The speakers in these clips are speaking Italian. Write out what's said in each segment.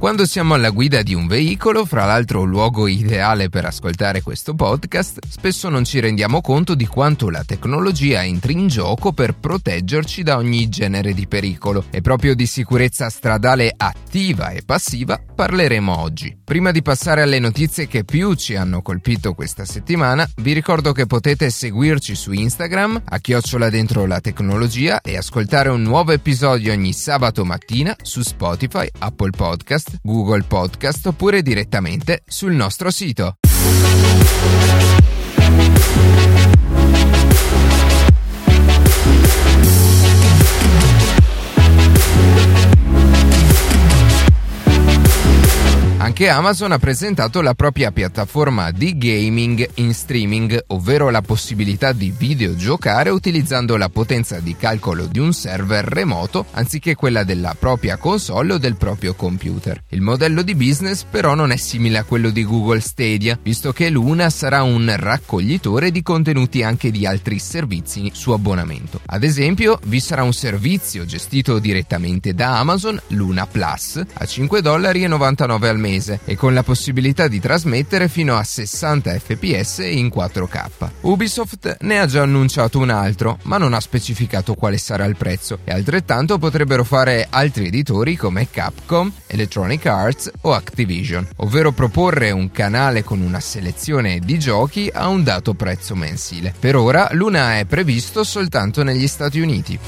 Quando siamo alla guida di un veicolo, fra l'altro luogo ideale per ascoltare questo podcast, spesso non ci rendiamo conto di quanto la tecnologia entri in gioco per proteggerci da ogni genere di pericolo. E proprio di sicurezza stradale attiva e passiva parleremo oggi. Prima di passare alle notizie che più ci hanno colpito questa settimana, vi ricordo che potete seguirci su Instagram a chiocciola dentro la tecnologia e ascoltare un nuovo episodio ogni sabato mattina su Spotify, Apple Podcast Google Podcast oppure direttamente sul nostro sito. Anche Amazon ha presentato la propria piattaforma di gaming in streaming, ovvero la possibilità di videogiocare utilizzando la potenza di calcolo di un server remoto anziché quella della propria console o del proprio computer. Il modello di business però non è simile a quello di Google Stadia, visto che Luna sarà un raccoglitore di contenuti anche di altri servizi su abbonamento. Ad esempio, vi sarà un servizio gestito direttamente da Amazon, Luna Plus, a 5,99 al mese mese e con la possibilità di trasmettere fino a 60 fps in 4K. Ubisoft ne ha già annunciato un altro, ma non ha specificato quale sarà il prezzo e altrettanto potrebbero fare altri editori come Capcom, Electronic Arts o Activision, ovvero proporre un canale con una selezione di giochi a un dato prezzo mensile. Per ora Luna è previsto soltanto negli Stati Uniti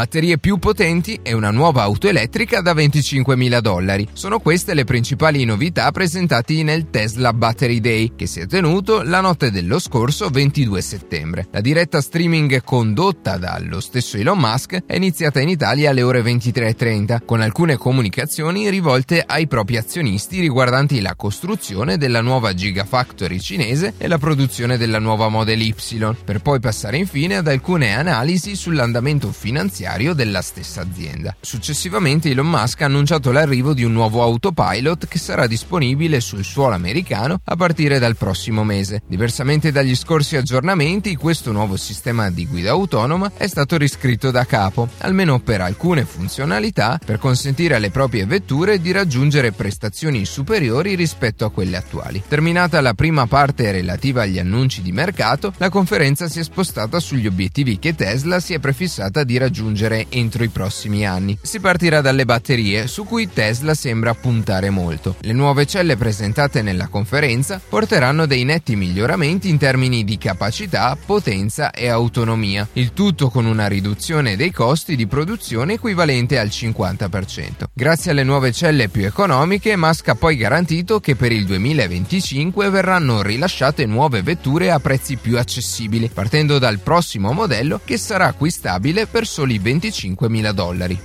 batterie più potenti e una nuova auto elettrica da 25.000 dollari. Sono queste le principali novità presentate nel Tesla Battery Day, che si è tenuto la notte dello scorso 22 settembre. La diretta streaming condotta dallo stesso Elon Musk è iniziata in Italia alle ore 23.30, con alcune comunicazioni rivolte ai propri azionisti riguardanti la costruzione della nuova Gigafactory cinese e la produzione della nuova Model Y, per poi passare infine ad alcune analisi sull'andamento finanziario finanziario della stessa azienda. Successivamente Elon Musk ha annunciato l'arrivo di un nuovo autopilot che sarà disponibile sul suolo americano a partire dal prossimo mese. Diversamente dagli scorsi aggiornamenti, questo nuovo sistema di guida autonoma è stato riscritto da capo, almeno per alcune funzionalità, per consentire alle proprie vetture di raggiungere prestazioni superiori rispetto a quelle attuali. Terminata la prima parte relativa agli annunci di mercato, la conferenza si è spostata sugli obiettivi che Tesla si è prefissata di raggiungere raggiungere entro i prossimi anni. Si partirà dalle batterie, su cui Tesla sembra puntare molto. Le nuove celle presentate nella conferenza porteranno dei netti miglioramenti in termini di capacità, potenza e autonomia, il tutto con una riduzione dei costi di produzione equivalente al 50%. Grazie alle nuove celle più economiche, Musk ha poi garantito che per il 2025 verranno rilasciate nuove vetture a prezzi più accessibili, partendo dal prossimo modello che sarà acquistabile per soli 25.000 dollari.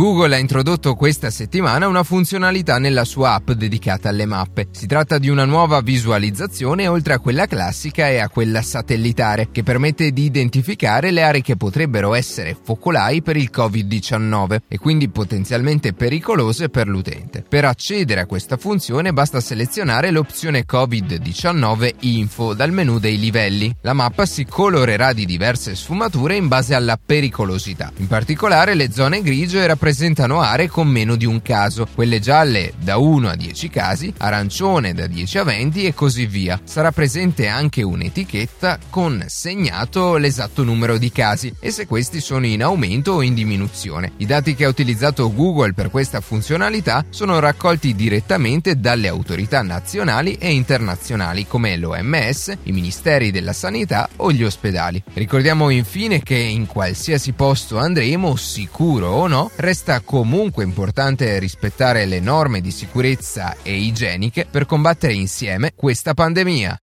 Google ha introdotto questa settimana una funzionalità nella sua app dedicata alle mappe. Si tratta di una nuova visualizzazione oltre a quella classica e a quella satellitare, che permette di identificare le aree che potrebbero essere focolai per il Covid-19 e quindi potenzialmente pericolose per l'utente. Per accedere a questa funzione basta selezionare l'opzione Covid-19 Info dal menu dei livelli. La mappa si colorerà di diverse sfumature in base alla pericolosità. In particolare le zone grigie rappresentano rappresentano aree con meno di un caso, quelle gialle da 1 a 10 casi, arancione da 10 a 20 e così via. Sarà presente anche un'etichetta con segnato l'esatto numero di casi e se questi sono in aumento o in diminuzione. I dati che ha utilizzato Google per questa funzionalità sono raccolti direttamente dalle autorità nazionali e internazionali come l'OMS, i ministeri della sanità o gli ospedali. Ricordiamo infine che in qualsiasi posto andremo, sicuro o no, resta comunque importante rispettare le norme di sicurezza e igieniche per combattere insieme questa pandemia.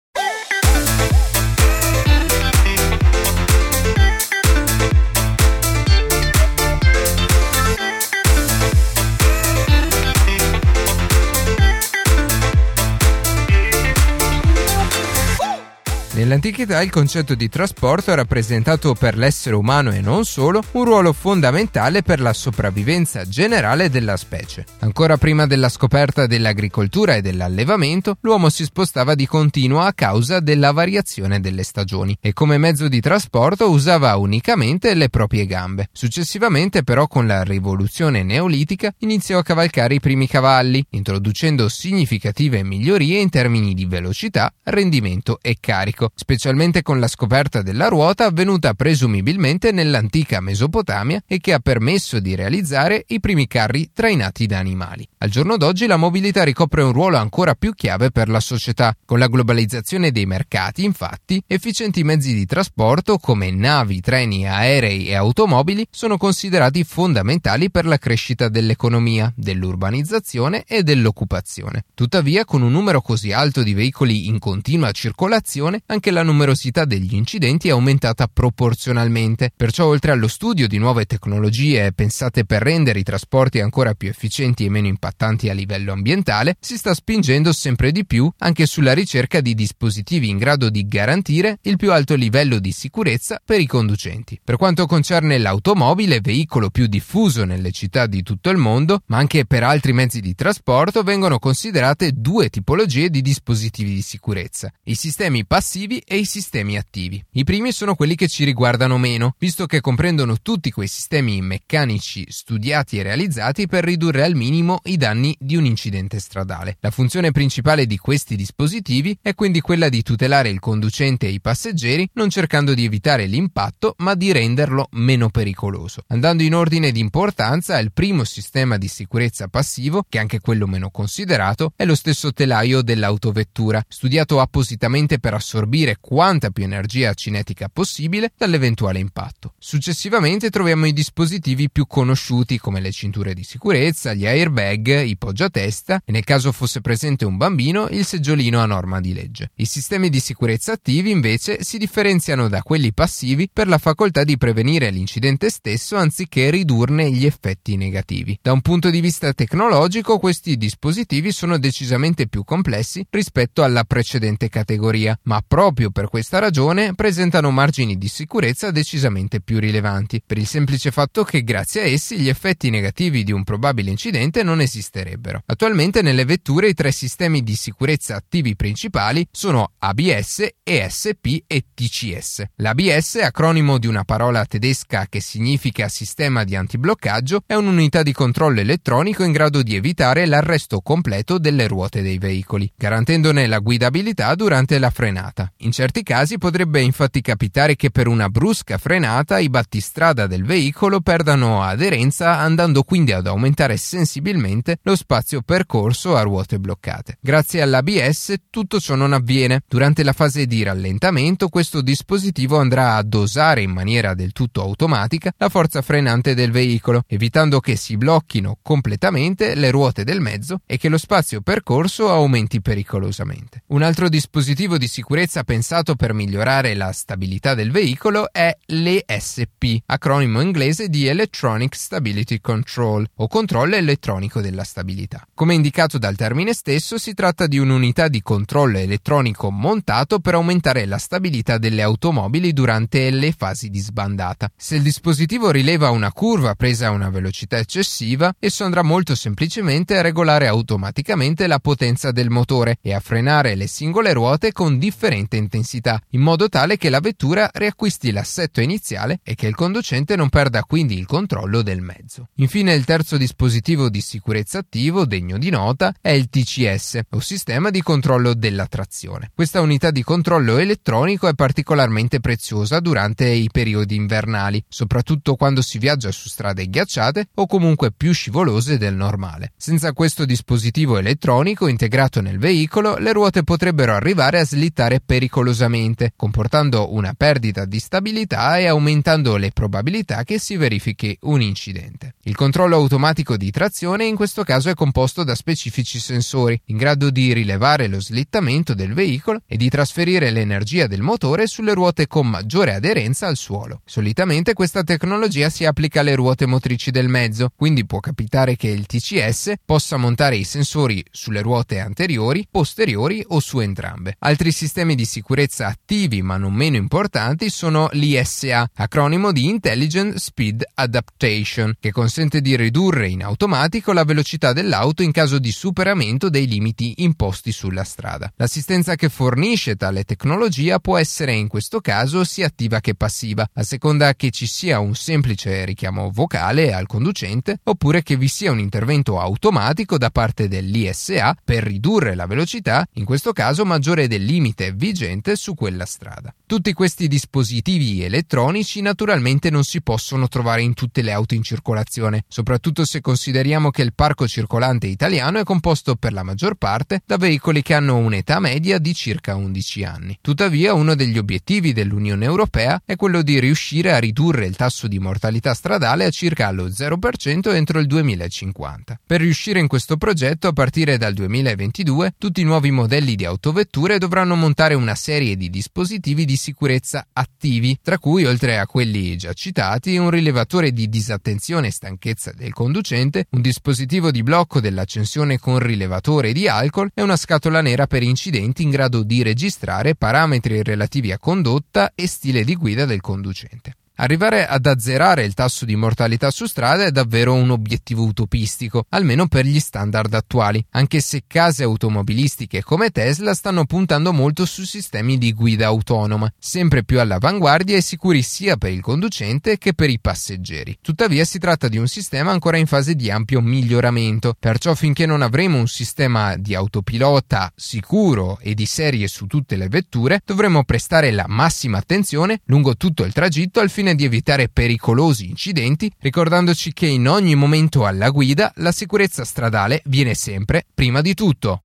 Nell'antichità il concetto di trasporto ha rappresentato per l'essere umano e non solo un ruolo fondamentale per la sopravvivenza generale della specie. Ancora prima della scoperta dell'agricoltura e dell'allevamento, l'uomo si spostava di continuo a causa della variazione delle stagioni e come mezzo di trasporto usava unicamente le proprie gambe. Successivamente però con la rivoluzione neolitica iniziò a cavalcare i primi cavalli, introducendo significative migliorie in termini di velocità, rendimento e carico specialmente con la scoperta della ruota avvenuta presumibilmente nell'antica Mesopotamia e che ha permesso di realizzare i primi carri trainati da animali. Al giorno d'oggi la mobilità ricopre un ruolo ancora più chiave per la società. Con la globalizzazione dei mercati, infatti, efficienti mezzi di trasporto come navi, treni, aerei e automobili sono considerati fondamentali per la crescita dell'economia, dell'urbanizzazione e dell'occupazione. Tuttavia, con un numero così alto di veicoli in continua circolazione, anche la numerosità degli incidenti è aumentata proporzionalmente. Perciò oltre allo studio di nuove tecnologie pensate per rendere i trasporti ancora più efficienti e meno impattanti a livello ambientale, si sta spingendo sempre di più anche sulla ricerca di dispositivi in grado di garantire il più alto livello di sicurezza per i conducenti. Per quanto concerne l'automobile, veicolo più diffuso nelle città di tutto il mondo, ma anche per altri mezzi di trasporto, vengono considerate due tipologie di dispositivi di sicurezza: i sistemi passivi passivi e i sistemi attivi. I primi sono quelli che ci riguardano meno, visto che comprendono tutti quei sistemi meccanici studiati e realizzati per ridurre al minimo i danni di un incidente stradale. La funzione principale di questi dispositivi è quindi quella di tutelare il conducente e i passeggeri, non cercando di evitare l'impatto, ma di renderlo meno pericoloso. Andando in ordine di importanza, il primo sistema di sicurezza passivo, che è anche quello meno considerato, è lo stesso telaio dell'autovettura, studiato appositamente per assorbire assorbire quanta più energia cinetica possibile dall'eventuale impatto. Successivamente troviamo i dispositivi più conosciuti come le cinture di sicurezza, gli airbag, i poggiatesta e nel caso fosse presente un bambino il seggiolino a norma di legge. I sistemi di sicurezza attivi invece si differenziano da quelli passivi per la facoltà di prevenire l'incidente stesso anziché ridurne gli effetti negativi. Da un punto di vista tecnologico questi dispositivi sono decisamente più complessi rispetto alla precedente categoria, ma proprio proprio per questa ragione presentano margini di sicurezza decisamente più rilevanti, per il semplice fatto che grazie a essi gli effetti negativi di un probabile incidente non esisterebbero. Attualmente nelle vetture i tre sistemi di sicurezza attivi principali sono ABS, ESP e TCS. L'ABS, acronimo di una parola tedesca che significa sistema di antibloccaggio, è un'unità di controllo elettronico in grado di evitare l'arresto completo delle ruote dei veicoli, garantendone la guidabilità durante la frenata. In certi casi potrebbe infatti capitare che per una brusca frenata i battistrada del veicolo perdano aderenza andando quindi ad aumentare sensibilmente lo spazio percorso a ruote bloccate. Grazie all'ABS tutto ciò non avviene. Durante la fase di rallentamento questo dispositivo andrà a dosare in maniera del tutto automatica la forza frenante del veicolo, evitando che si blocchino completamente le ruote del mezzo e che lo spazio percorso aumenti pericolosamente. Un altro dispositivo di sicurezza pensato per migliorare la stabilità del veicolo è l'ESP, acronimo inglese di Electronic Stability Control o controllo elettronico della stabilità. Come indicato dal termine stesso, si tratta di un'unità di controllo elettronico montato per aumentare la stabilità delle automobili durante le fasi di sbandata. Se il dispositivo rileva una curva presa a una velocità eccessiva, esso andrà molto semplicemente a regolare automaticamente la potenza del motore e a frenare le singole ruote con differente alta intensità, in modo tale che la vettura riacquisti l'assetto iniziale e che il conducente non perda quindi il controllo del mezzo. Infine il terzo dispositivo di sicurezza attivo degno di nota è il TCS, o sistema di controllo della trazione. Questa unità di controllo elettronico è particolarmente preziosa durante i periodi invernali, soprattutto quando si viaggia su strade ghiacciate o comunque più scivolose del normale. Senza questo dispositivo elettronico integrato nel veicolo, le ruote potrebbero arrivare a slittare pericolosamente pericolosamente, comportando una perdita di stabilità e aumentando le probabilità che si verifichi un incidente. Il controllo automatico di trazione in questo caso è composto da specifici sensori, in grado di rilevare lo slittamento del veicolo e di trasferire l'energia del motore sulle ruote con maggiore aderenza al suolo. Solitamente questa tecnologia si applica alle ruote motrici del mezzo, quindi può capitare che il TCS possa montare i sensori sulle ruote anteriori, posteriori o su entrambe. Altri sistemi di sicurezza attivi ma non meno importanti sono l'ISA, acronimo di Intelligent Speed Adaptation, che consente di ridurre in automatico la velocità dell'auto in caso di superamento dei limiti imposti sulla strada. L'assistenza che fornisce tale tecnologia può essere in questo caso sia attiva che passiva, a seconda che ci sia un semplice richiamo vocale al conducente oppure che vi sia un intervento automatico da parte dell'ISA per ridurre la velocità, in questo caso maggiore del limite vigente su quella strada. Tutti questi dispositivi elettronici naturalmente non si possono trovare in tutte le auto in circolazione, soprattutto se consideriamo che il parco circolante italiano è composto per la maggior parte da veicoli che hanno un'età media di circa 11 anni. Tuttavia, uno degli obiettivi dell'Unione Europea è quello di riuscire a ridurre il tasso di mortalità stradale a circa lo 0% entro il 2050. Per riuscire in questo progetto, a partire dal 2022, tutti i nuovi modelli di autovetture dovranno montare una serie di dispositivi di sicurezza attivi, tra cui, oltre a quelli già citati, un rilevatore di disattenzione e stanchezza del conducente, un dispositivo di blocco dell'accensione con rilevatore di alcol e una scatola nera per incidenti in grado di registrare parametri relativi a condotta e stile di guida del conducente. Arrivare ad azzerare il tasso di mortalità su strada è davvero un obiettivo utopistico, almeno per gli standard attuali, anche se case automobilistiche come Tesla stanno puntando molto su sistemi di guida autonoma, sempre più all'avanguardia e sicuri sia per il conducente che per i passeggeri. Tuttavia si tratta di un sistema ancora in fase di ampio miglioramento, perciò finché non avremo un sistema di autopilota sicuro e di serie su tutte le vetture, dovremo prestare la massima attenzione lungo tutto il tragitto al fine fine di evitare pericolosi incidenti, ricordandoci che in ogni momento alla guida la sicurezza stradale viene sempre prima di tutto.